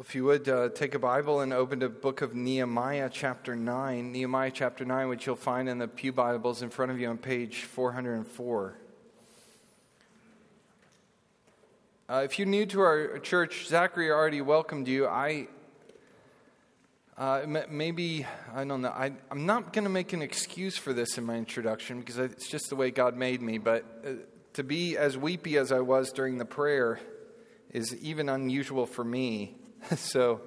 If you would uh, take a Bible and open to book of Nehemiah, chapter 9. Nehemiah, chapter 9, which you'll find in the Pew Bibles in front of you on page 404. Uh, if you're new to our church, Zachary already welcomed you. I uh, maybe, I don't know, I, am not going to make an excuse for this in my introduction because it's just the way God made me, but uh, to be as weepy as I was during the prayer is even unusual for me. so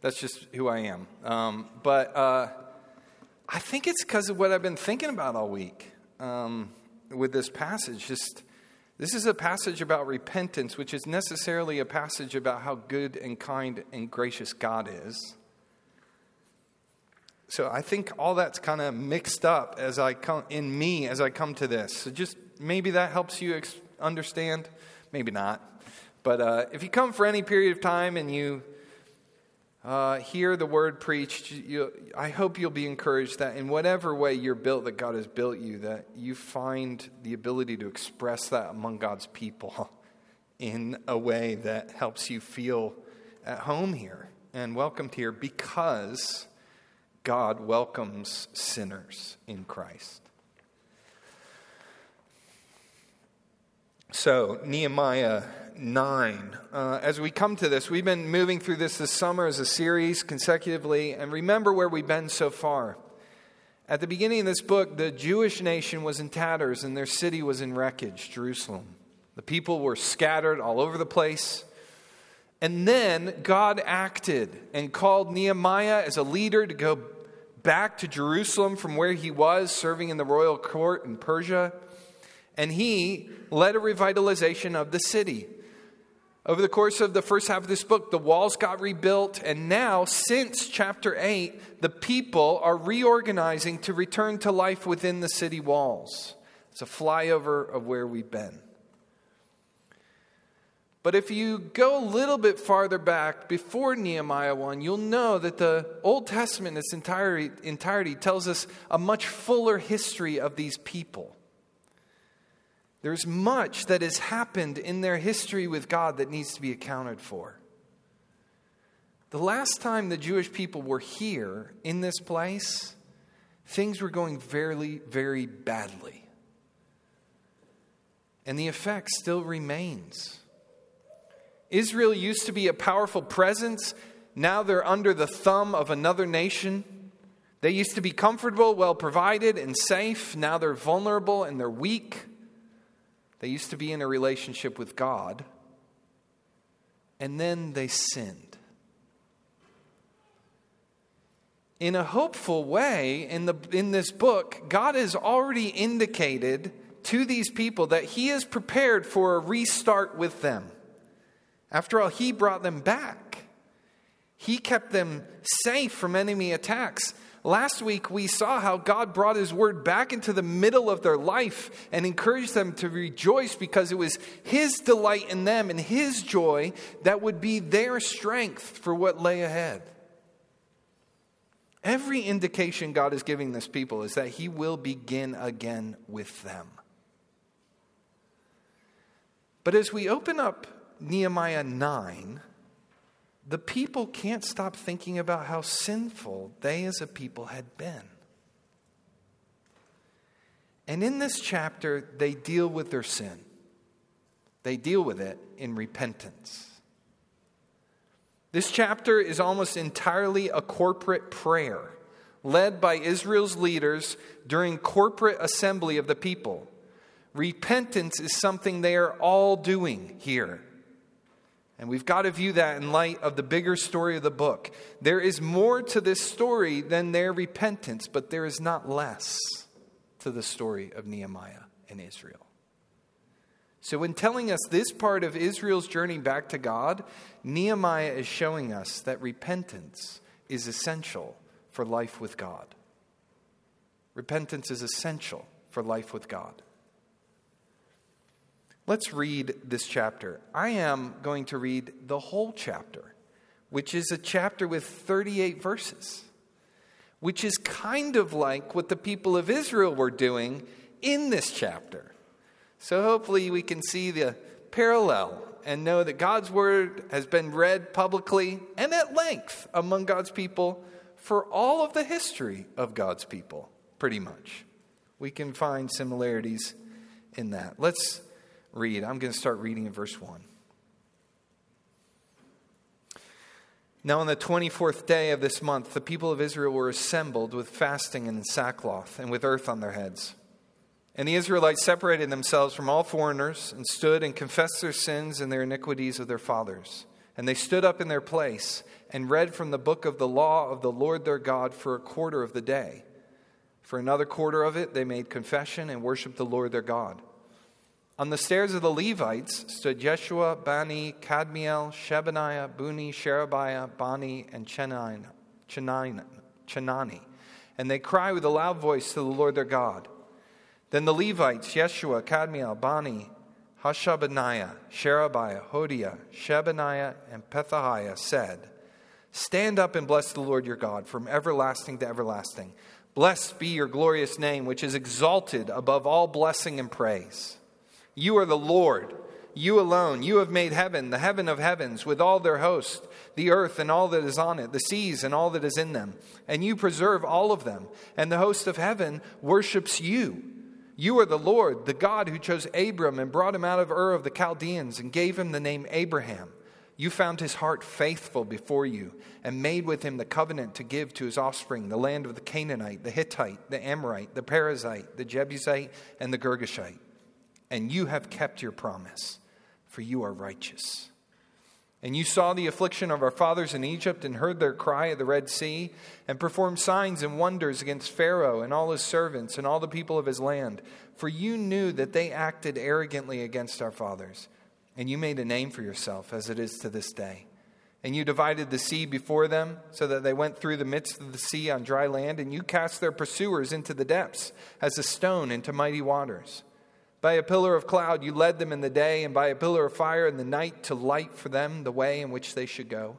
that's just who I am. Um, but uh, I think it's because of what I've been thinking about all week um, with this passage. Just this is a passage about repentance, which is necessarily a passage about how good and kind and gracious God is. So I think all that's kind of mixed up as I come in me as I come to this. So just maybe that helps you ex- understand, maybe not. But uh, if you come for any period of time and you uh, hear the word preached, you, I hope you'll be encouraged that in whatever way you're built, that God has built you, that you find the ability to express that among God's people in a way that helps you feel at home here and welcomed here because God welcomes sinners in Christ. So, Nehemiah 9. Uh, as we come to this, we've been moving through this this summer as a series consecutively, and remember where we've been so far. At the beginning of this book, the Jewish nation was in tatters and their city was in wreckage, Jerusalem. The people were scattered all over the place. And then God acted and called Nehemiah as a leader to go back to Jerusalem from where he was serving in the royal court in Persia and he led a revitalization of the city. Over the course of the first half of this book, the walls got rebuilt, and now, since chapter 8, the people are reorganizing to return to life within the city walls. It's a flyover of where we've been. But if you go a little bit farther back before Nehemiah 1, you'll know that the Old Testament in its entirety, entirety tells us a much fuller history of these people. There's much that has happened in their history with God that needs to be accounted for. The last time the Jewish people were here in this place, things were going very, very badly. And the effect still remains. Israel used to be a powerful presence. Now they're under the thumb of another nation. They used to be comfortable, well provided, and safe. Now they're vulnerable and they're weak. They used to be in a relationship with God, and then they sinned. In a hopeful way, in, the, in this book, God has already indicated to these people that He is prepared for a restart with them. After all, He brought them back, He kept them safe from enemy attacks. Last week, we saw how God brought His word back into the middle of their life and encouraged them to rejoice because it was His delight in them and His joy that would be their strength for what lay ahead. Every indication God is giving this people is that He will begin again with them. But as we open up Nehemiah 9, the people can't stop thinking about how sinful they as a people had been. And in this chapter, they deal with their sin. They deal with it in repentance. This chapter is almost entirely a corporate prayer led by Israel's leaders during corporate assembly of the people. Repentance is something they are all doing here. And we've got to view that in light of the bigger story of the book. There is more to this story than their repentance, but there is not less to the story of Nehemiah and Israel. So, in telling us this part of Israel's journey back to God, Nehemiah is showing us that repentance is essential for life with God. Repentance is essential for life with God. Let's read this chapter. I am going to read the whole chapter, which is a chapter with 38 verses, which is kind of like what the people of Israel were doing in this chapter. So hopefully we can see the parallel and know that God's word has been read publicly and at length among God's people for all of the history of God's people, pretty much. We can find similarities in that. Let's read. I'm going to start reading in verse 1. Now, on the 24th day of this month, the people of Israel were assembled with fasting and sackcloth and with earth on their heads. And the Israelites separated themselves from all foreigners and stood and confessed their sins and their iniquities of their fathers. And they stood up in their place and read from the book of the law of the Lord their God for a quarter of the day. For another quarter of it, they made confession and worshiped the Lord their God. On the stairs of the Levites stood Jeshua, Bani, Kadmiel, Shebaniah, Bunni, Sherebiah, Bani, and Chenani. And they cry with a loud voice to the Lord their God. Then the Levites, Yeshua, Kadmiel, Bani, Hashabaniah, Sherebiah, Hodiah, Shebaniah, and Pethahiah said, Stand up and bless the Lord your God from everlasting to everlasting. Blessed be your glorious name, which is exalted above all blessing and praise. You are the Lord, you alone. You have made heaven, the heaven of heavens, with all their host, the earth and all that is on it, the seas and all that is in them. And you preserve all of them. And the host of heaven worships you. You are the Lord, the God who chose Abram and brought him out of Ur of the Chaldeans and gave him the name Abraham. You found his heart faithful before you and made with him the covenant to give to his offspring the land of the Canaanite, the Hittite, the Amorite, the Perizzite, the Jebusite, and the Girgashite and you have kept your promise, for you are righteous. And you saw the affliction of our fathers in Egypt and heard their cry at the Red Sea, and performed signs and wonders against Pharaoh and all his servants and all the people of his land. For you knew that they acted arrogantly against our fathers, and you made a name for yourself, as it is to this day. And you divided the sea before them, so that they went through the midst of the sea on dry land, and you cast their pursuers into the depths, as a stone into mighty waters. By a pillar of cloud you led them in the day, and by a pillar of fire in the night to light for them the way in which they should go.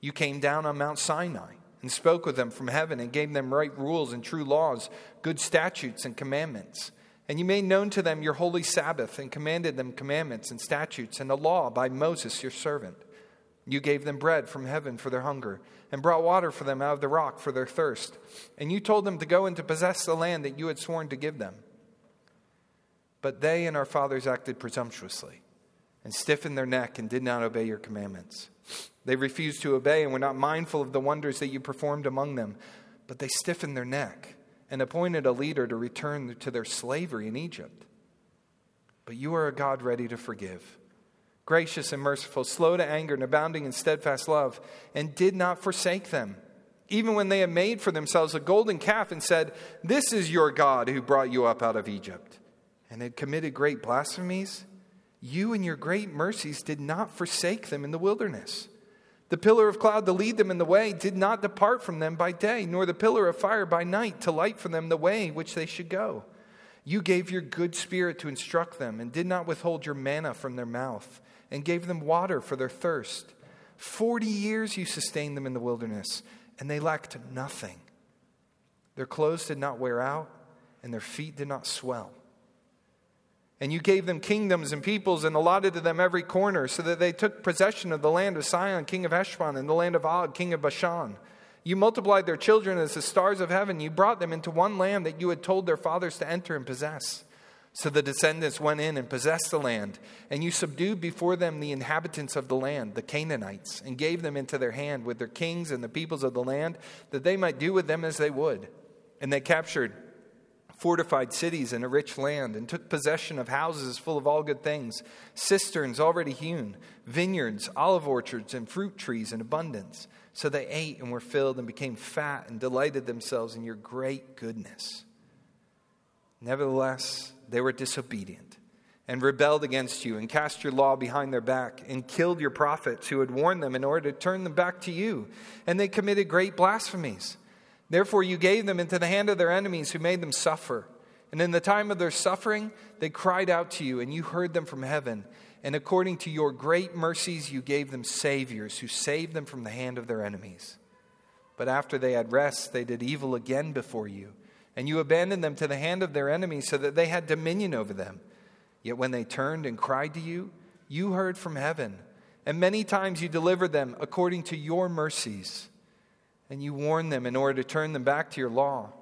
You came down on Mount Sinai and spoke with them from heaven and gave them right rules and true laws, good statutes and commandments. And you made known to them your holy Sabbath and commanded them commandments and statutes and the law by Moses your servant. You gave them bread from heaven for their hunger and brought water for them out of the rock for their thirst. And you told them to go and to possess the land that you had sworn to give them. But they and our fathers acted presumptuously and stiffened their neck and did not obey your commandments. They refused to obey and were not mindful of the wonders that you performed among them, but they stiffened their neck and appointed a leader to return to their slavery in Egypt. But you are a God ready to forgive, gracious and merciful, slow to anger and abounding in steadfast love, and did not forsake them. Even when they had made for themselves a golden calf and said, This is your God who brought you up out of Egypt and had committed great blasphemies, you in your great mercies did not forsake them in the wilderness. The pillar of cloud to lead them in the way did not depart from them by day, nor the pillar of fire by night to light for them the way which they should go. You gave your good spirit to instruct them, and did not withhold your manna from their mouth, and gave them water for their thirst. Forty years you sustained them in the wilderness, and they lacked nothing. Their clothes did not wear out, and their feet did not swell. And you gave them kingdoms and peoples and allotted to them every corner, so that they took possession of the land of Sihon, king of Heshbon, and the land of Og, king of Bashan. You multiplied their children as the stars of heaven. You brought them into one land that you had told their fathers to enter and possess. So the descendants went in and possessed the land, and you subdued before them the inhabitants of the land, the Canaanites, and gave them into their hand with their kings and the peoples of the land, that they might do with them as they would. And they captured fortified cities and a rich land, and took possession of houses full of all good things, cisterns already hewn, vineyards, olive orchards, and fruit trees in abundance. So they ate and were filled and became fat and delighted themselves in your great goodness. Nevertheless, they were disobedient and rebelled against you and cast your law behind their back and killed your prophets who had warned them in order to turn them back to you. And they committed great blasphemies. Therefore, you gave them into the hand of their enemies who made them suffer. And in the time of their suffering, they cried out to you, and you heard them from heaven. And according to your great mercies, you gave them saviors who saved them from the hand of their enemies. But after they had rest, they did evil again before you. And you abandoned them to the hand of their enemies so that they had dominion over them. Yet when they turned and cried to you, You heard from heaven, and many times you delivered them according to your mercies, and you warned them in order to turn them back to your law.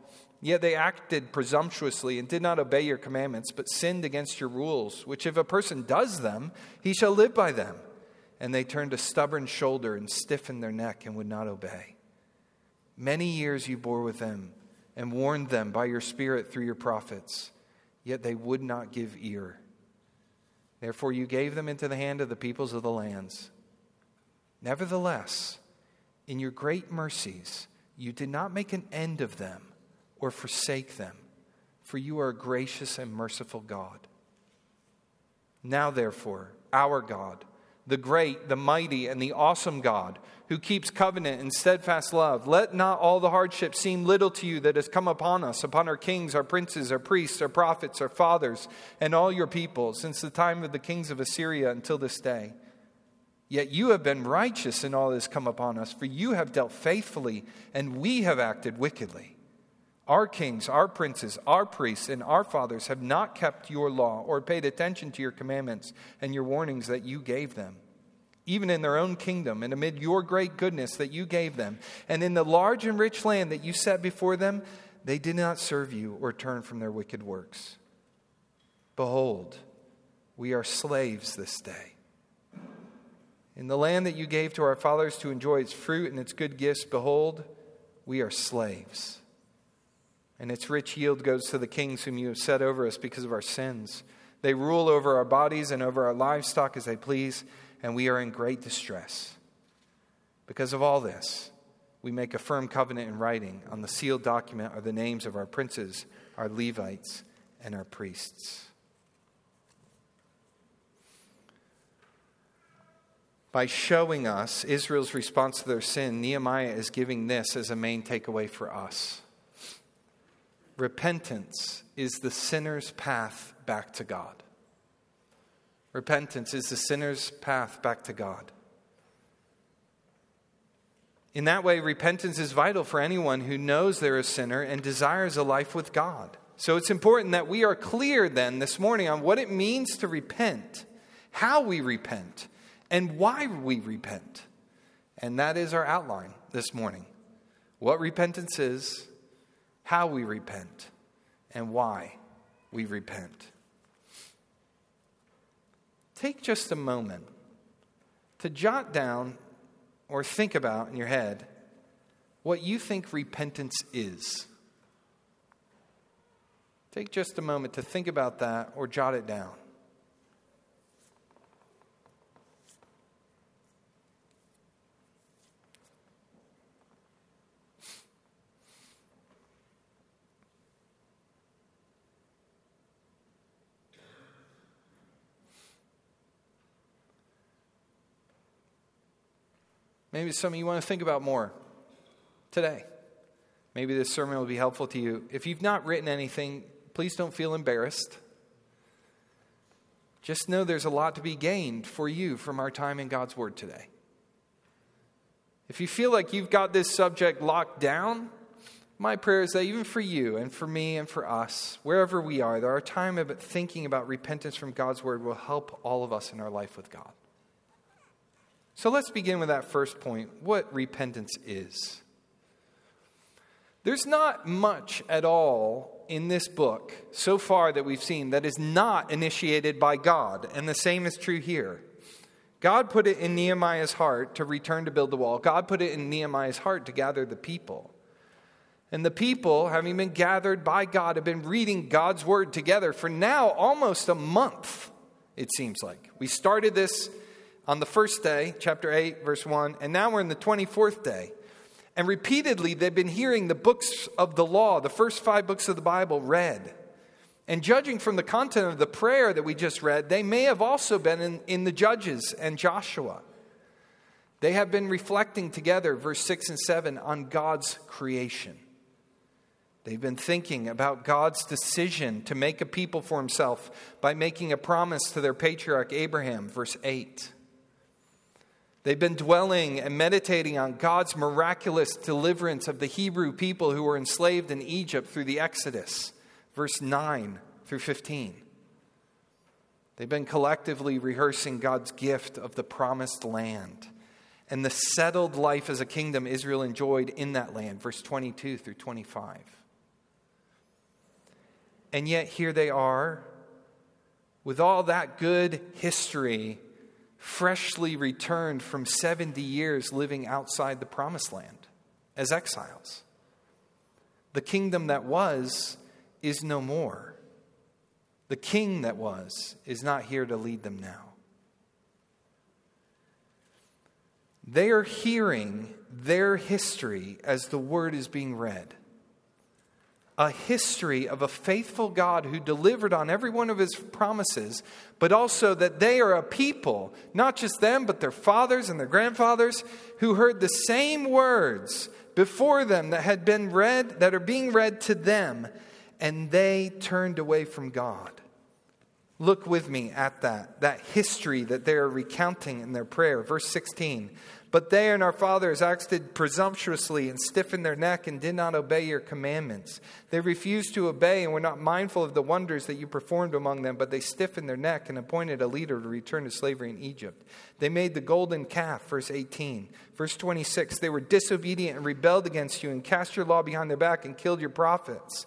Yet they acted presumptuously and did not obey your commandments, but sinned against your rules, which if a person does them, he shall live by them. And they turned a stubborn shoulder and stiffened their neck and would not obey. Many years you bore with them and warned them by your Spirit through your prophets, yet they would not give ear. Therefore you gave them into the hand of the peoples of the lands. Nevertheless, in your great mercies, you did not make an end of them or forsake them, for you are a gracious and merciful God. Now, therefore, our God, the great, the mighty, and the awesome God, who keeps covenant and steadfast love, let not all the hardship seem little to you that has come upon us, upon our kings, our princes, our priests, our prophets, our fathers, and all your people, since the time of the kings of Assyria until this day. Yet you have been righteous in all that has come upon us, for you have dealt faithfully, and we have acted wickedly. Our kings, our princes, our priests, and our fathers have not kept your law or paid attention to your commandments and your warnings that you gave them, even in their own kingdom and amid your great goodness that you gave them. And in the large and rich land that you set before them, they did not serve you or turn from their wicked works. Behold, we are slaves this day. In the land that you gave to our fathers to enjoy its fruit and its good gifts, behold, we are slaves and its rich yield goes to the kings whom you have set over us because of our sins. They rule over our bodies and over our livestock as they please, and we are in great distress. Because of all this, we make a firm covenant in writing. On the sealed document are the names of our princes, our Levites, and our priests. By showing us Israel's response to their sin, Nehemiah is giving this as a main takeaway for us. Repentance is the sinner's path back to God. Repentance is the sinner's path back to God. In that way, repentance is vital for anyone who knows they're a sinner and desires a life with God. So it's important that we are clear then this morning on what it means to repent, how we repent, and why we repent. And that is our outline this morning. What repentance is, how we repent, and why we repent. Take just a moment to jot down or think about in your head what you think repentance is. Take just a moment to think about that or jot it down. Maybe some of you want to think about more today. Maybe this sermon will be helpful to you. If you've not written anything, please don't feel embarrassed. Just know there's a lot to be gained for you from our time in God's Word today. If you feel like you've got this subject locked down, my prayer is that even for you and for me and for us, wherever we are, that our time of thinking about repentance from God's Word will help all of us in our life with God. So let's begin with that first point what repentance is. There's not much at all in this book so far that we've seen that is not initiated by God, and the same is true here. God put it in Nehemiah's heart to return to build the wall. God put it in Nehemiah's heart to gather the people. And the people, having been gathered by God, have been reading God's word together for now almost a month, it seems like. We started this on the first day, chapter 8, verse 1, and now we're in the 24th day. And repeatedly, they've been hearing the books of the law, the first five books of the Bible, read. And judging from the content of the prayer that we just read, they may have also been in, in the Judges and Joshua. They have been reflecting together, verse 6 and 7, on God's creation. They've been thinking about God's decision to make a people for himself by making a promise to their patriarch Abraham, verse 8. They've been dwelling and meditating on God's miraculous deliverance of the Hebrew people who were enslaved in Egypt through the Exodus, verse 9 through 15. They've been collectively rehearsing God's gift of the promised land and the settled life as a kingdom Israel enjoyed in that land, verse 22 through 25. And yet, here they are, with all that good history, freshly returned from 70 years living outside the promised land as exiles. The kingdom that was is no more. The king that was is not here to lead them now. They are hearing their history as the word is being read. A history of a faithful God who delivered on every one of his promises, but also that they are a people, not just them, but their fathers and their grandfathers, who heard the same words before them that had been read, that are being read to them, and they turned away from God. Look with me at that, that history that they are recounting in their prayer. Verse 16. But they and our fathers acted presumptuously and stiffened their neck and did not obey your commandments. They refused to obey and were not mindful of the wonders that you performed among them, but they stiffened their neck and appointed a leader to return to slavery in Egypt. They made the golden calf, verse 18. Verse 26, they were disobedient and rebelled against you and cast your law behind their back and killed your prophets.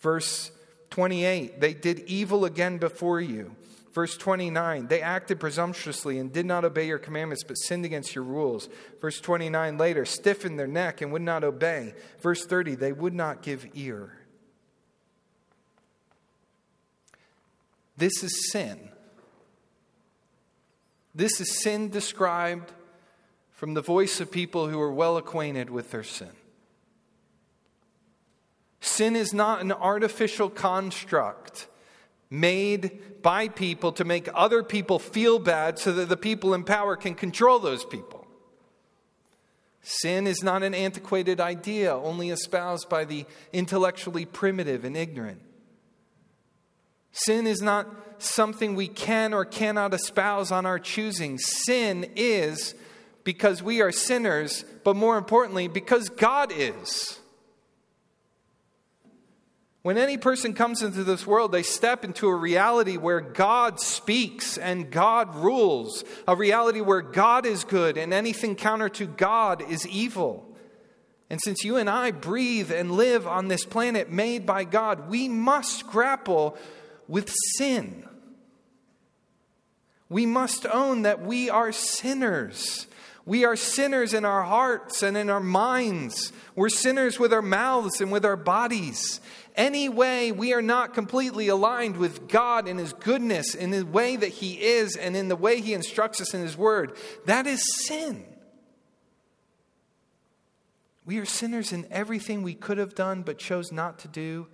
Verse 28, they did evil again before you. Verse 29, they acted presumptuously and did not obey your commandments, but sinned against your rules. Verse 29 later, stiffened their neck and would not obey. Verse 30, they would not give ear. This is sin. This is sin described from the voice of people who are well acquainted with their sin. Sin is not an artificial construct made by people to make other people feel bad so that the people in power can control those people. Sin is not an antiquated idea only espoused by the intellectually primitive and ignorant. Sin is not something we can or cannot espouse on our choosing. Sin is because we are sinners, but more importantly, because God is. When any person comes into this world, they step into a reality where God speaks and God rules, a reality where God is good and anything counter to God is evil. And since you and I breathe and live on this planet made by God, we must grapple with sin. We must own that we are sinners. We are sinners in our hearts and in our minds. We're sinners with our mouths and with our bodies any way we are not completely aligned with God in His goodness, in the way that He is, and in the way He instructs us in His Word, that is sin. We are sinners in everything we could have done but chose not to do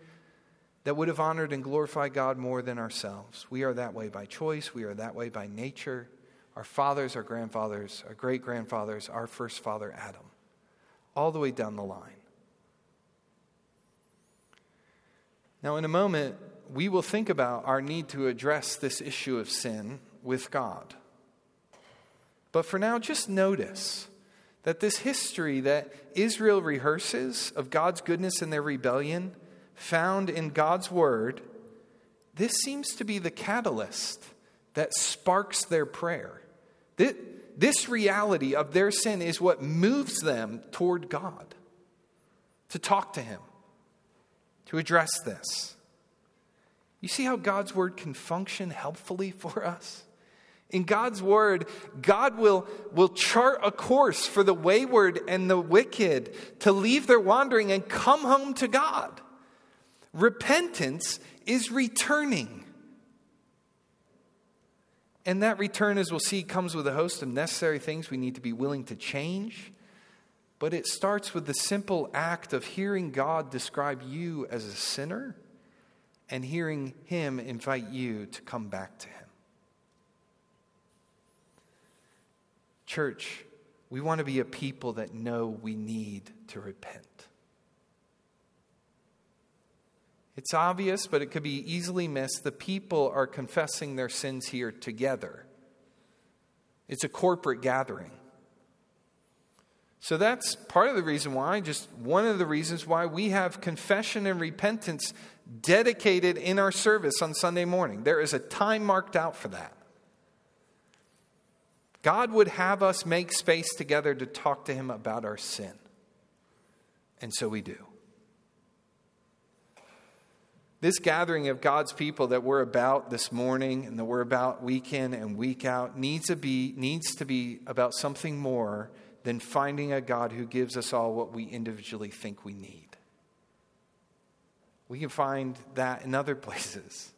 that would have honored and glorified God more than ourselves. We are that way by choice, we are that way by nature. Our fathers, our grandfathers, our great grandfathers, our first father, Adam, all the way down the line. Now, in a moment, we will think about our need to address this issue of sin with God. But for now, just notice that this history that Israel rehearses of God's goodness and their rebellion, found in God's word, this seems to be the catalyst that sparks their prayer. This reality of their sin is what moves them toward God to talk to Him to address this. You see how God's word can function helpfully for us? In God's word, God will, will chart a course for the wayward and the wicked to leave their wandering and come home to God. Repentance is returning. And that return, as we'll see, comes with a host of necessary things we need to be willing to change but it starts with the simple act of hearing God describe you as a sinner and hearing Him invite you to come back to Him. Church, we want to be a people that know we need to repent. It's obvious, but it could be easily missed. The people are confessing their sins here together. It's a corporate gathering. So that's part of the reason why, just one of the reasons why we have confession and repentance dedicated in our service on Sunday morning. There is a time marked out for that. God would have us make space together to talk to Him about our sin. And so we do. This gathering of God's people that we're about this morning and that we're about week in and week out needs to be, needs to be about something more than finding a God who gives us all what we individually think we need. We can find that in other places.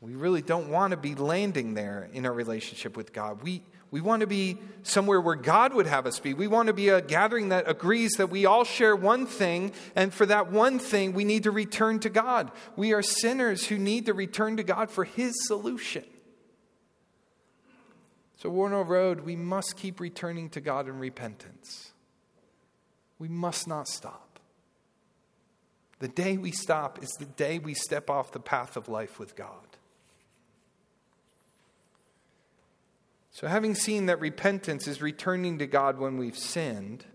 We really don't want to be landing there in our relationship with God. We, we want to be somewhere where God would have us be. We want to be a gathering that agrees that we all share one thing, and for that one thing, we need to return to God. We are sinners who need to return to God for His solution. So, Warner Road, we must keep returning to God in repentance. We must not stop. The day we stop is the day we step off the path of life with God. So, having seen that repentance is returning to God when we've sinned,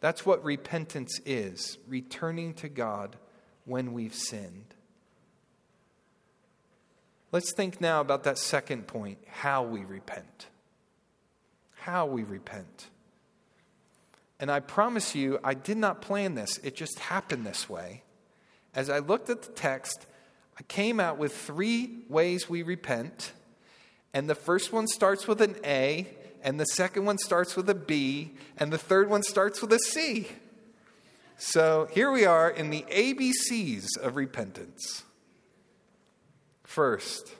that's what repentance is returning to God when we've sinned. Let's think now about that second point how we repent. How we repent. And I promise you, I did not plan this, it just happened this way. As I looked at the text, I came out with three ways we repent and the first one starts with an A, and the second one starts with a B, and the third one starts with a C. So here we are in the ABCs of repentance. First,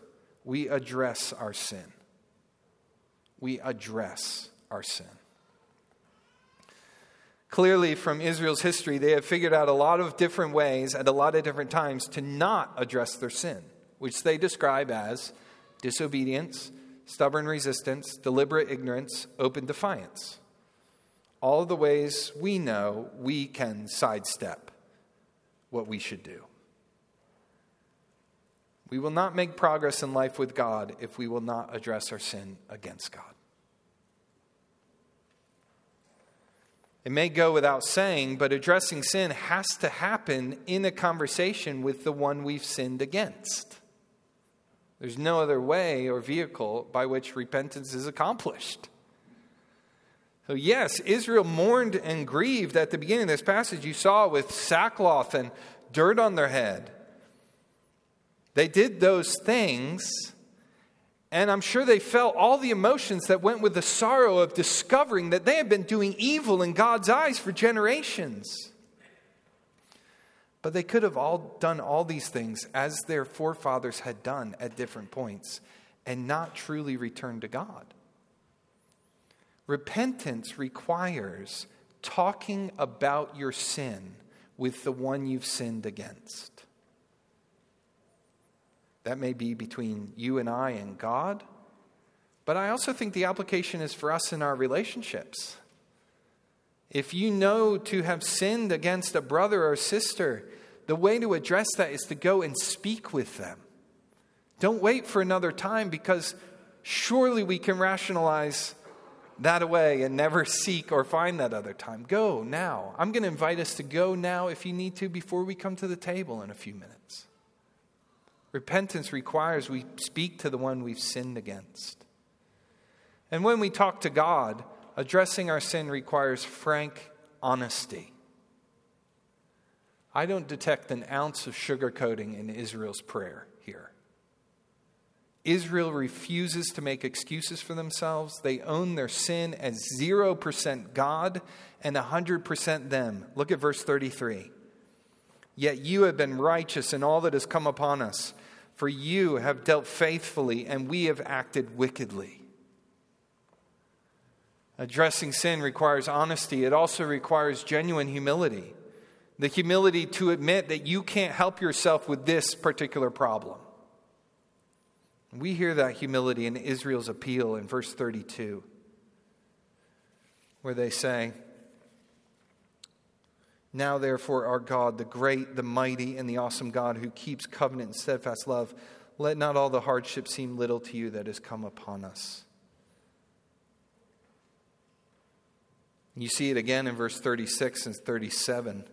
we address our sin. We address our sin. Clearly, from Israel's history, they have figured out a lot of different ways at a lot of different times to not address their sin, which they describe as disobedience, stubborn resistance, deliberate ignorance, open defiance. All the ways we know we can sidestep what we should do. We will not make progress in life with God if we will not address our sin against God. It may go without saying, but addressing sin has to happen in a conversation with the one we've sinned against. There's no other way or vehicle by which repentance is accomplished. So, yes, Israel mourned and grieved at the beginning of this passage. You saw with sackcloth and dirt on their head. They did those things, and I'm sure they felt all the emotions that went with the sorrow of discovering that they had been doing evil in God's eyes for generations. But they could have all done all these things as their forefathers had done at different points and not truly returned to God. Repentance requires talking about your sin with the one you've sinned against. That may be between you and I and God, but I also think the application is for us in our relationships. If you know to have sinned against a brother or sister, the way to address that is to go and speak with them. Don't wait for another time because surely we can rationalize that away and never seek or find that other time. Go now. I'm going to invite us to go now if you need to before we come to the table in a few minutes. Repentance requires we speak to the one we've sinned against. And when we talk to God, addressing our sin requires frank honesty. I don't detect an ounce of sugarcoating in Israel's prayer here. Israel refuses to make excuses for themselves. They own their sin as 0% God and 100% them. Look at verse 33. Yet you have been righteous in all that has come upon us, for you have dealt faithfully, and we have acted wickedly. Addressing sin requires honesty, it also requires genuine humility the humility to admit that you can't help yourself with this particular problem. We hear that humility in Israel's appeal in verse 32, where they say, Now, therefore, our God, the great, the mighty, and the awesome God who keeps covenant and steadfast love, let not all the hardship seem little to you that has come upon us. You see it again in verse 36 and 37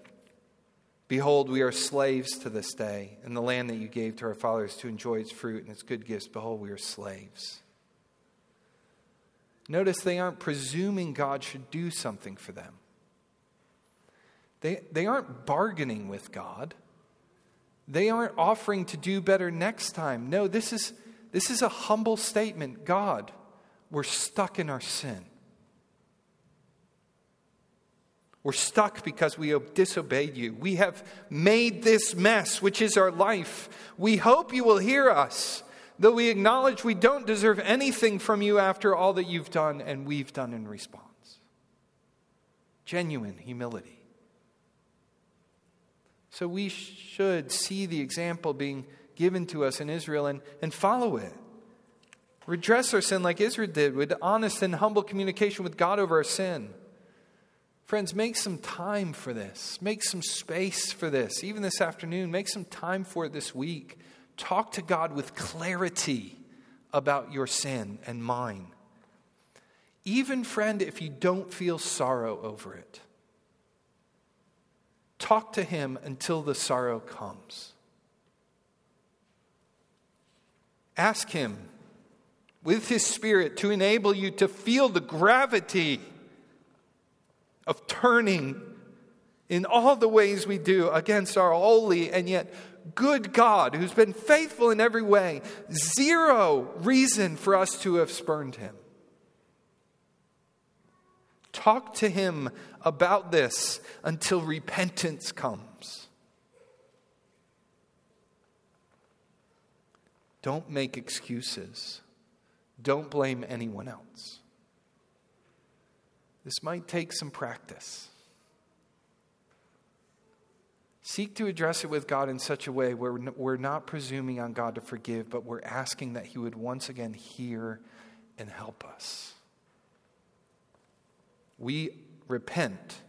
Behold, we are slaves to this day, and the land that you gave to our fathers to enjoy its fruit and its good gifts, behold, we are slaves. Notice they aren't presuming God should do something for them. They, they aren't bargaining with God. They aren't offering to do better next time. No, this is, this is a humble statement God, we're stuck in our sin. We're stuck because we have disobeyed you. We have made this mess, which is our life. We hope you will hear us, though we acknowledge we don't deserve anything from you after all that you've done and we've done in response. Genuine humility. So we should see the example being given to us in Israel and, and follow it. Redress our sin like Israel did with honest and humble communication with God over our sin. Friends, make some time for this. Make some space for this. Even this afternoon, make some time for it this week. Talk to God with clarity about your sin and mine. Even, friend, if you don't feel sorrow over it, talk to Him until the sorrow comes. Ask Him with His Spirit to enable you to feel the gravity of turning in all the ways we do against our holy and yet good God who's been faithful in every way. Zero reason for us to have spurned him. Talk to him about this until repentance comes. Don't make excuses. Don't blame anyone else. This might take some practice. Seek to address it with God in such a way where we're not presuming on God to forgive, but we're asking that He would once again hear and help us. We repent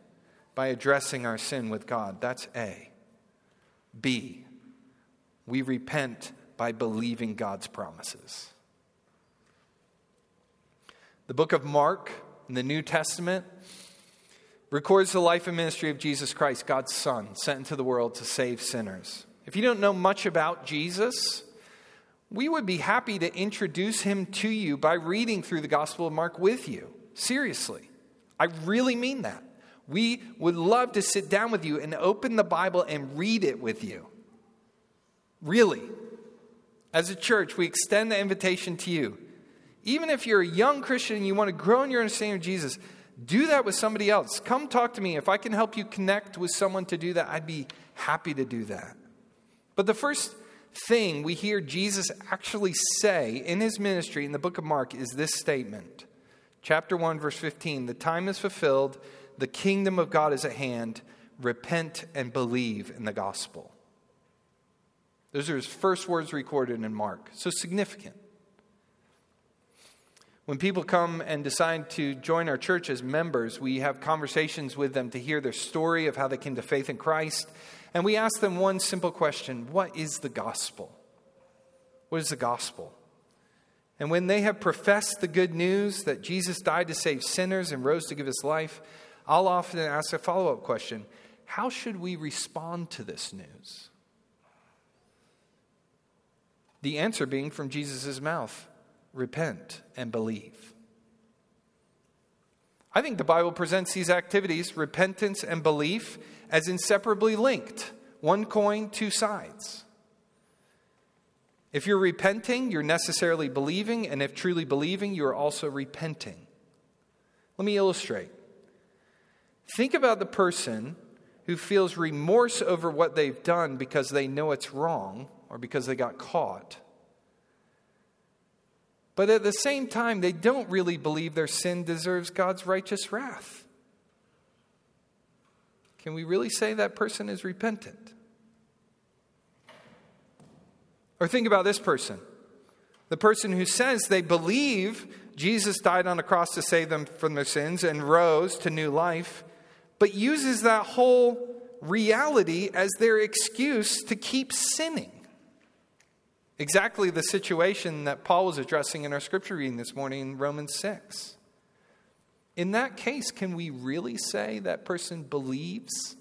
by addressing our sin with God. That's A. B. We repent by believing God's promises. The book of Mark in the New Testament records the life and ministry of Jesus Christ, God's Son, sent into the world to save sinners. If you don't know much about Jesus, we would be happy to introduce him to you by reading through the Gospel of Mark with you. Seriously. I really mean that. We would love to sit down with you and open the Bible and read it with you. Really. As a church, we extend the invitation to you. Even if you're a young Christian and you want to grow in your understanding of Jesus, do that with somebody else. Come talk to me. If I can help you connect with someone to do that, I'd be happy to do that. But the first thing we hear Jesus actually say in his ministry in the book of Mark is this statement. Chapter 1, verse 15 The time is fulfilled, the kingdom of God is at hand. Repent and believe in the gospel. Those are his first words recorded in Mark. So significant. When people come and decide to join our church as members, we have conversations with them to hear their story of how they came to faith in Christ. And we ask them one simple question What is the gospel? What is the gospel? And when they have professed the good news that Jesus died to save sinners and rose to give his life, I'll often ask a follow up question How should we respond to this news? The answer being from Jesus' mouth repent, and believe. I think the Bible presents these activities, repentance and belief, as inseparably linked one coin, two sides. If you're repenting, you're necessarily believing, and if truly believing, you're also repenting. Let me illustrate. Think about the person who feels remorse over what they've done because they know it's wrong or because they got caught. But at the same time, they don't really believe their sin deserves God's righteous wrath. Can we really say that person is repentant? Or think about this person the person who says they believe Jesus died on the cross to save them from their sins and rose to new life, but uses that whole reality as their excuse to keep sinning. Exactly the situation that Paul was addressing in our scripture reading this morning in Romans 6. In that case, can we really say that person believes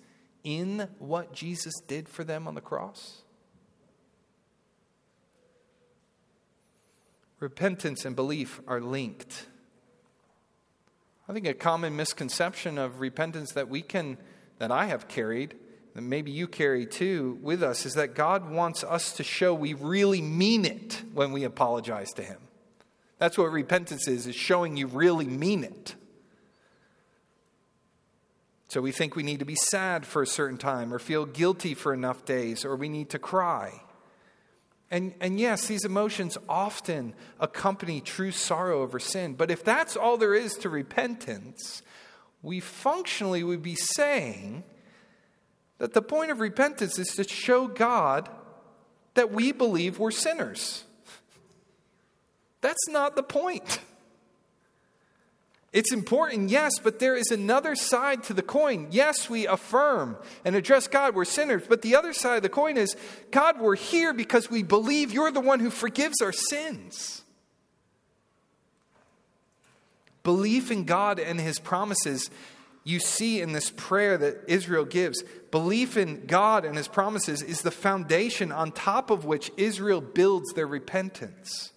in what Jesus did for them on the cross? Repentance and belief are linked. I think a common misconception of repentance that we can, that I have carried, that maybe you carry too with us, is that God wants us to show we really mean it when we apologize to Him. That's what repentance is, is showing you really mean it. So we think we need to be sad for a certain time or feel guilty for enough days or we need to cry. And, and yes, these emotions often accompany true sorrow over sin. But if that's all there is to repentance, we functionally would be saying that the point of repentance is to show God that we believe we're sinners. That's not the point. It's important, yes, but there is another side to the coin. Yes, we affirm and address God, we're sinners, but the other side of the coin is God, we're here because we believe you're the one who forgives our sins. Belief in God and his promises, you see in this prayer that Israel gives. Belief in God and his promises is the foundation on top of which Israel builds their repentance.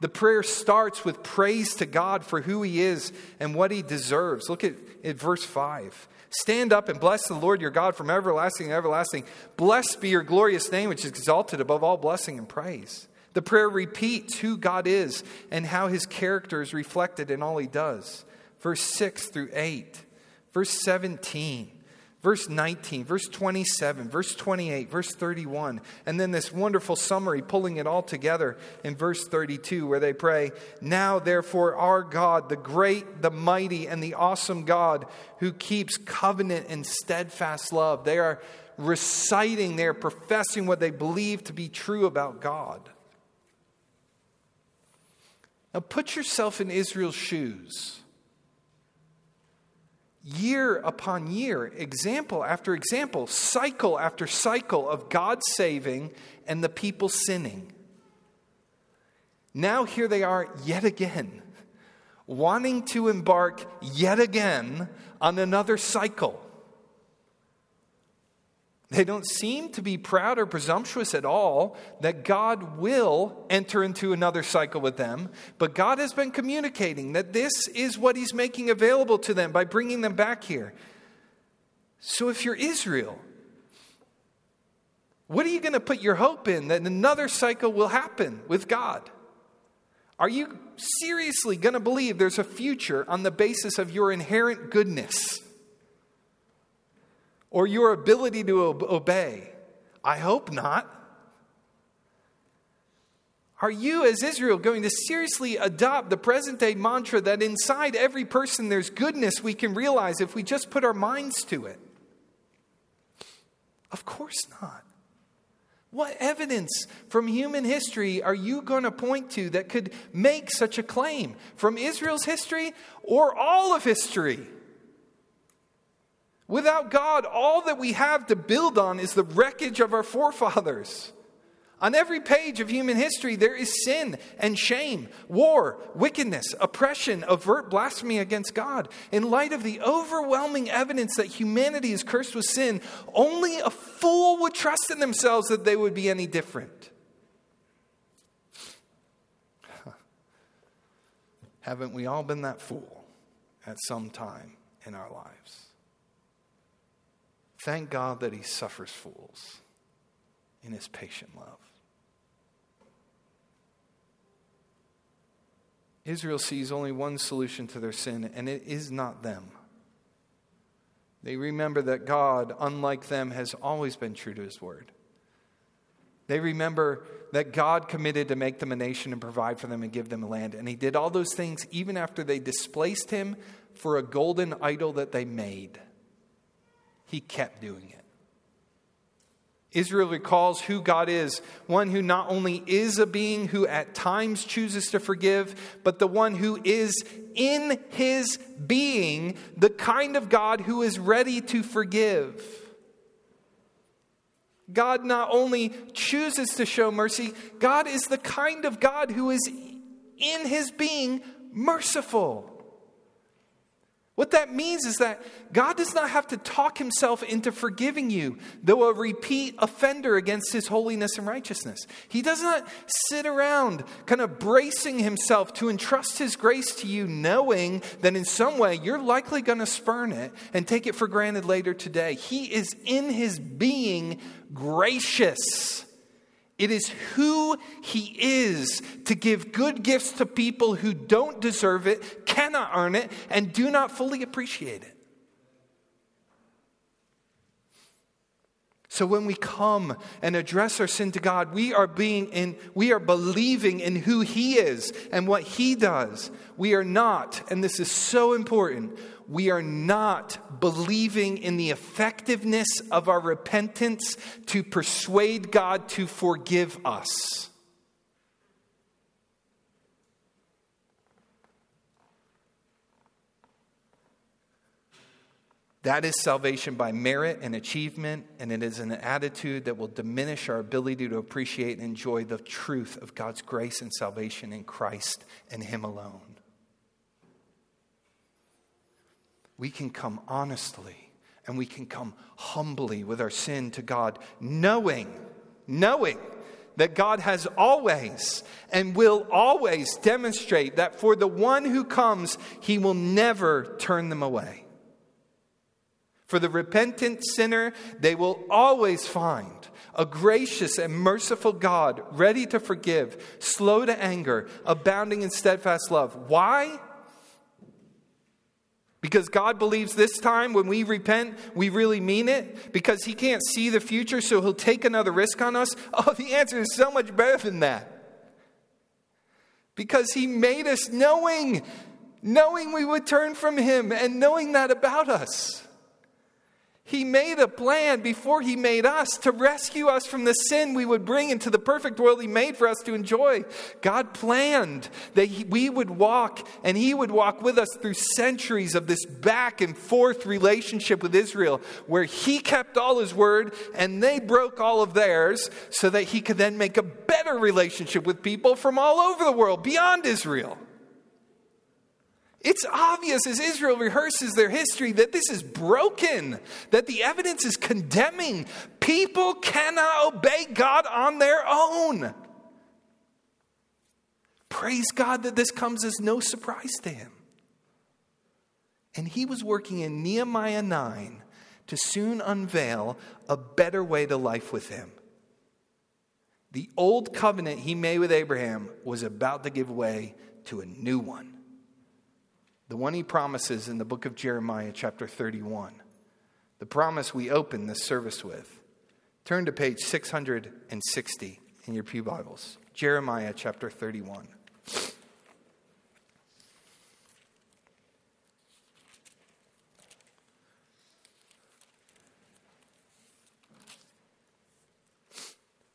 The prayer starts with praise to God for who He is and what He deserves. Look at, at verse 5. Stand up and bless the Lord your God from everlasting to everlasting. Blessed be your glorious name, which is exalted above all blessing and praise. The prayer repeats who God is and how His character is reflected in all He does. Verse 6 through 8. Verse 17 verse 19, verse 27, verse 28, verse 31, and then this wonderful summary pulling it all together in verse 32 where they pray, Now therefore, our God, the great, the mighty, and the awesome God who keeps covenant and steadfast love. They are reciting, they are professing what they believe to be true about God. Now put yourself in Israel's shoes year upon year, example after example, cycle after cycle of God saving and the people sinning. Now, here they are yet again, wanting to embark yet again on another cycle. They don't seem to be proud or presumptuous at all that God will enter into another cycle with them, but God has been communicating that this is what He's making available to them by bringing them back here. So if you're Israel, what are you going to put your hope in that another cycle will happen with God? Are you seriously going to believe there's a future on the basis of your inherent goodness? Or your ability to obey? I hope not. Are you, as Israel, going to seriously adopt the present day mantra that inside every person there's goodness we can realize if we just put our minds to it? Of course not. What evidence from human history are you going to point to that could make such a claim? From Israel's history or all of history? Without God, all that we have to build on is the wreckage of our forefathers. On every page of human history, there is sin and shame, war, wickedness, oppression, overt blasphemy against God. In light of the overwhelming evidence that humanity is cursed with sin, only a fool would trust in themselves that they would be any different. Haven't we all been that fool at some time in our lives? Thank God that he suffers fools in his patient love. Israel sees only one solution to their sin, and it is not them. They remember that God, unlike them, has always been true to his word. They remember that God committed to make them a nation and provide for them and give them a land. And he did all those things even after they displaced him for a golden idol that they made he kept doing it. Israel recalls who God is, one who not only is a being who at times chooses to forgive, but the one who is in his being the kind of God who is ready to forgive. God not only chooses to show mercy, God is the kind of God who is in his being merciful. What that means is that God does not have to talk himself into forgiving you, though a repeat offender against his holiness and righteousness. He does not sit around kind of bracing himself to entrust his grace to you, knowing that in some way you're likely going to spurn it and take it for granted later today. He is in his being gracious. It is who he is to give good gifts to people who don't deserve it, cannot earn it, and do not fully appreciate it. So when we come and address our sin to God, we are being in we are believing in who he is and what he does. We are not, and this is so important, we are not believing in the effectiveness of our repentance to persuade God to forgive us. That is salvation by merit and achievement, and it is an attitude that will diminish our ability to appreciate and enjoy the truth of God's grace and salvation in Christ and Him alone. We can come honestly and we can come humbly with our sin to God, knowing, knowing that God has always and will always demonstrate that for the one who comes, he will never turn them away. For the repentant sinner, they will always find a gracious and merciful God, ready to forgive, slow to anger, abounding in steadfast love. Why? Because God believes this time when we repent, we really mean it? Because He can't see the future, so He'll take another risk on us? Oh, the answer is so much better than that. Because He made us knowing, knowing we would turn from Him and knowing that about us. He made a plan before He made us to rescue us from the sin we would bring into the perfect world He made for us to enjoy. God planned that he, we would walk and He would walk with us through centuries of this back and forth relationship with Israel, where He kept all His word and they broke all of theirs, so that He could then make a better relationship with people from all over the world beyond Israel. It's obvious as Israel rehearses their history that this is broken, that the evidence is condemning. People cannot obey God on their own. Praise God that this comes as no surprise to him. And he was working in Nehemiah 9 to soon unveil a better way to life with him. The old covenant he made with Abraham was about to give way to a new one the one he promises in the book of Jeremiah, chapter 31. The promise we open this service with. Turn to page 660 in your Pew Bibles. Jeremiah, chapter 31.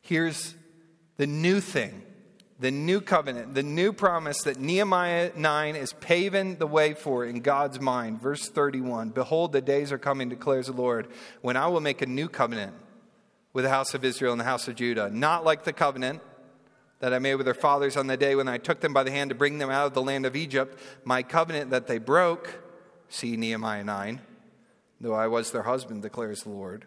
Here's the new thing the new covenant, the new promise that Nehemiah 9 is paving the way for in God's mind. Verse 31 Behold, the days are coming, declares the Lord, when I will make a new covenant with the house of Israel and the house of Judah, not like the covenant that I made with their fathers on the day when I took them by the hand to bring them out of the land of Egypt, my covenant that they broke. See Nehemiah 9. Though I was their husband, declares the Lord.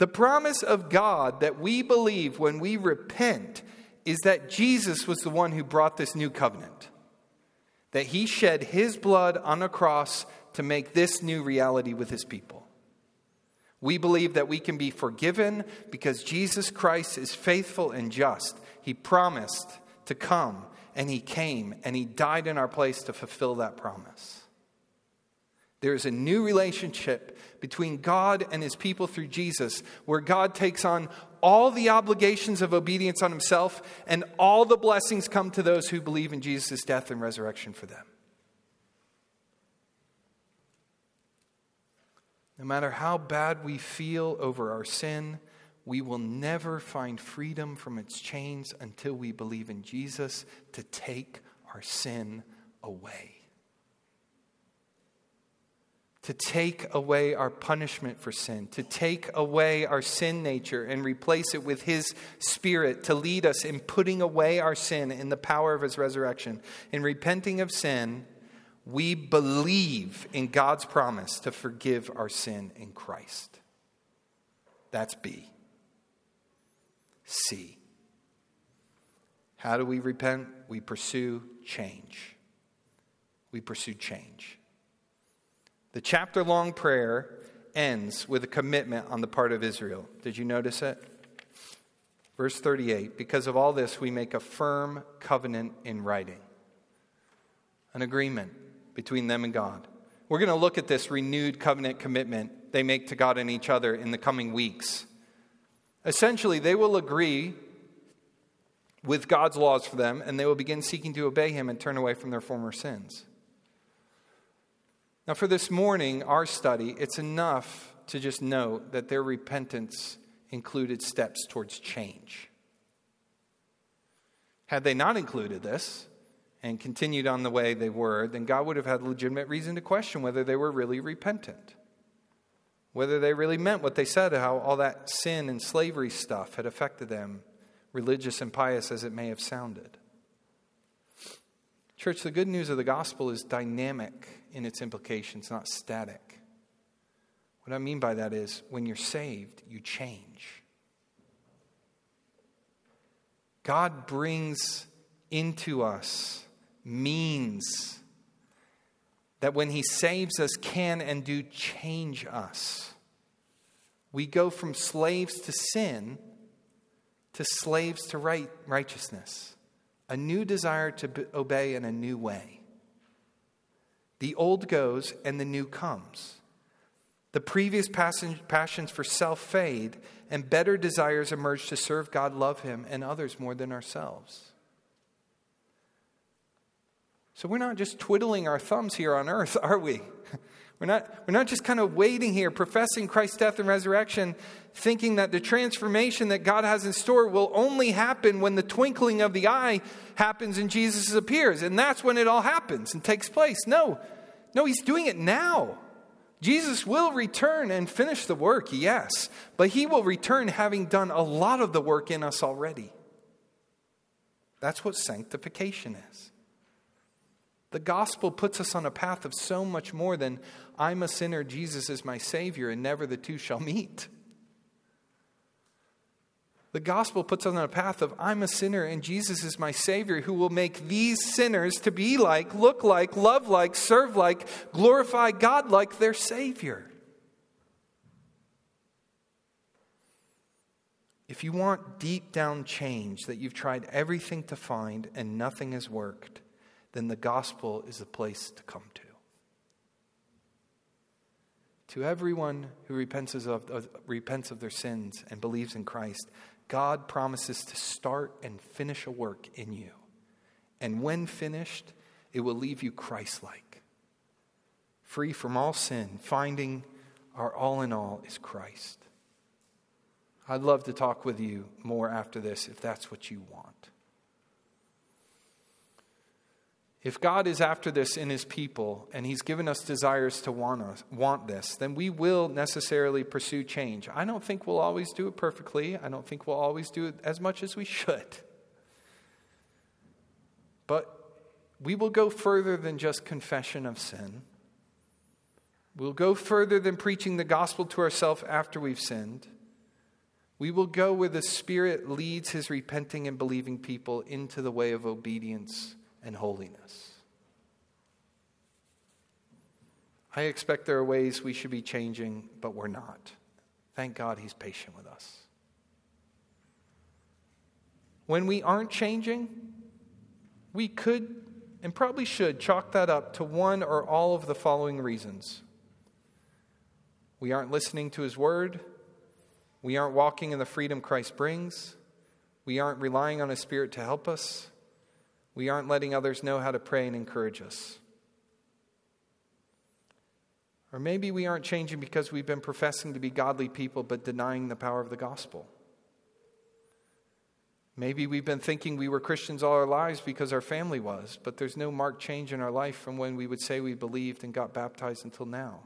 The promise of God that we believe when we repent is that Jesus was the one who brought this new covenant, that he shed his blood on a cross to make this new reality with his people. We believe that we can be forgiven because Jesus Christ is faithful and just. He promised to come, and he came, and he died in our place to fulfill that promise. There is a new relationship between God and his people through Jesus, where God takes on all the obligations of obedience on himself, and all the blessings come to those who believe in Jesus' death and resurrection for them. No matter how bad we feel over our sin, we will never find freedom from its chains until we believe in Jesus to take our sin away. To take away our punishment for sin, to take away our sin nature and replace it with His Spirit to lead us in putting away our sin in the power of His resurrection. In repenting of sin, we believe in God's promise to forgive our sin in Christ. That's B. C. How do we repent? We pursue change. We pursue change. The chapter long prayer ends with a commitment on the part of Israel. Did you notice it? Verse 38 Because of all this, we make a firm covenant in writing, an agreement between them and God. We're going to look at this renewed covenant commitment they make to God and each other in the coming weeks. Essentially, they will agree with God's laws for them, and they will begin seeking to obey Him and turn away from their former sins. Now, for this morning, our study, it's enough to just note that their repentance included steps towards change. Had they not included this and continued on the way they were, then God would have had legitimate reason to question whether they were really repentant whether they really meant what they said, how all that sin and slavery stuff had affected them, religious and pious as it may have sounded. Church, the good news of the gospel is dynamic in its implications, not static. What I mean by that is when you're saved, you change. God brings into us means that when He saves us, can and do change us. We go from slaves to sin to slaves to right, righteousness, a new desire to obey in a new way. The old goes and the new comes. The previous passions for self fade, and better desires emerge to serve God, love Him, and others more than ourselves. So we're not just twiddling our thumbs here on earth, are we? We're not, we're not just kind of waiting here, professing Christ's death and resurrection, thinking that the transformation that God has in store will only happen when the twinkling of the eye happens and Jesus appears. And that's when it all happens and takes place. No, no, he's doing it now. Jesus will return and finish the work, yes, but he will return having done a lot of the work in us already. That's what sanctification is. The gospel puts us on a path of so much more than I'm a sinner, Jesus is my Savior, and never the two shall meet. The gospel puts us on a path of I'm a sinner and Jesus is my Savior who will make these sinners to be like, look like, love like, serve like, glorify God like their Savior. If you want deep down change that you've tried everything to find and nothing has worked, then the gospel is the place to come to. To everyone who repents of, repents of their sins and believes in Christ, God promises to start and finish a work in you. And when finished, it will leave you Christ like, free from all sin, finding our all in all is Christ. I'd love to talk with you more after this if that's what you want. If God is after this in his people and he's given us desires to want, us, want this, then we will necessarily pursue change. I don't think we'll always do it perfectly. I don't think we'll always do it as much as we should. But we will go further than just confession of sin. We'll go further than preaching the gospel to ourselves after we've sinned. We will go where the Spirit leads his repenting and believing people into the way of obedience and holiness. I expect there are ways we should be changing, but we're not. Thank God He's patient with us. When we aren't changing, we could and probably should chalk that up to one or all of the following reasons. We aren't listening to His Word. We aren't walking in the freedom Christ brings. We aren't relying on His Spirit to help us. We aren't letting others know how to pray and encourage us. Or maybe we aren't changing because we've been professing to be godly people but denying the power of the gospel. Maybe we've been thinking we were Christians all our lives because our family was, but there's no marked change in our life from when we would say we believed and got baptized until now.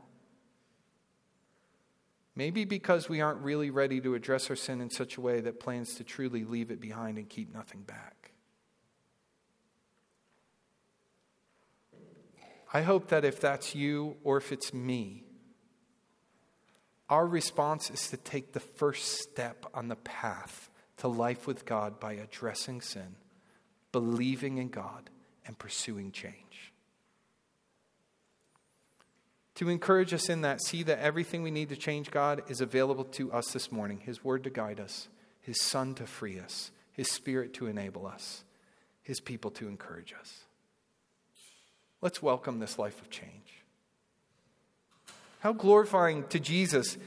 Maybe because we aren't really ready to address our sin in such a way that plans to truly leave it behind and keep nothing back. I hope that if that's you or if it's me, our response is to take the first step on the path to life with God by addressing sin, believing in God, and pursuing change. To encourage us in that, see that everything we need to change God is available to us this morning His Word to guide us, His Son to free us, His Spirit to enable us, His people to encourage us. Let's welcome this life of change. How glorifying to Jesus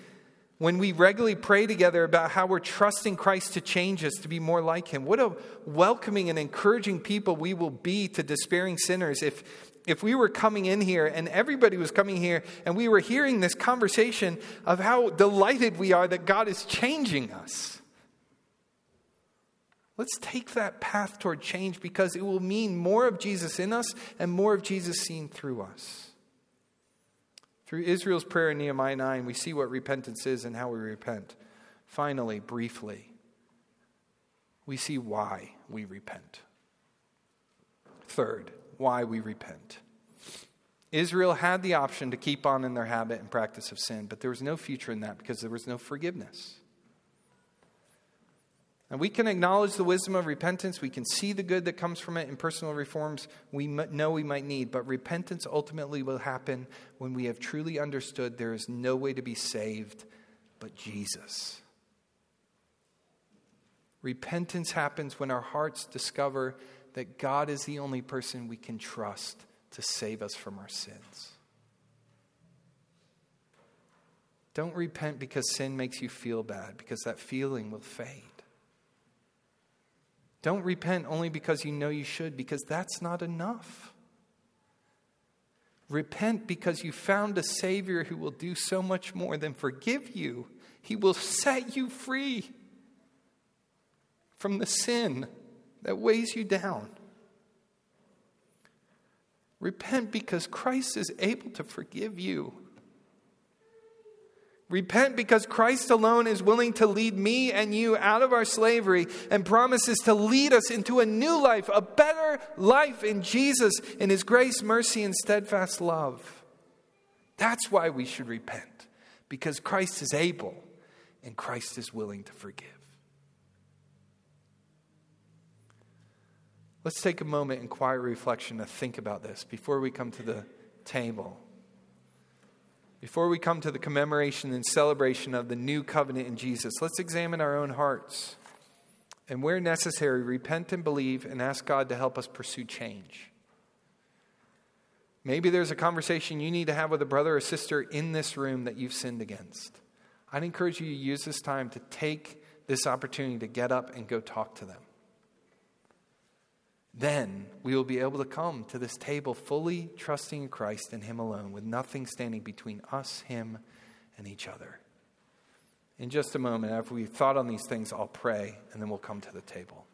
when we regularly pray together about how we're trusting Christ to change us to be more like Him. What a welcoming and encouraging people we will be to despairing sinners if, if we were coming in here and everybody was coming here and we were hearing this conversation of how delighted we are that God is changing us. Let's take that path toward change because it will mean more of Jesus in us and more of Jesus seen through us. Through Israel's prayer in Nehemiah 9, we see what repentance is and how we repent. Finally, briefly, we see why we repent. Third, why we repent. Israel had the option to keep on in their habit and practice of sin, but there was no future in that because there was no forgiveness. And we can acknowledge the wisdom of repentance. We can see the good that comes from it in personal reforms we know we might need. But repentance ultimately will happen when we have truly understood there is no way to be saved but Jesus. Repentance happens when our hearts discover that God is the only person we can trust to save us from our sins. Don't repent because sin makes you feel bad, because that feeling will fade. Don't repent only because you know you should, because that's not enough. Repent because you found a Savior who will do so much more than forgive you. He will set you free from the sin that weighs you down. Repent because Christ is able to forgive you. Repent because Christ alone is willing to lead me and you out of our slavery and promises to lead us into a new life, a better life in Jesus, in His grace, mercy, and steadfast love. That's why we should repent, because Christ is able and Christ is willing to forgive. Let's take a moment in quiet reflection to think about this before we come to the table. Before we come to the commemoration and celebration of the new covenant in Jesus, let's examine our own hearts. And where necessary, repent and believe and ask God to help us pursue change. Maybe there's a conversation you need to have with a brother or sister in this room that you've sinned against. I'd encourage you to use this time to take this opportunity to get up and go talk to them then we will be able to come to this table fully trusting in Christ and Him alone, with nothing standing between us, Him, and each other. In just a moment, after we've thought on these things, I'll pray, and then we'll come to the table.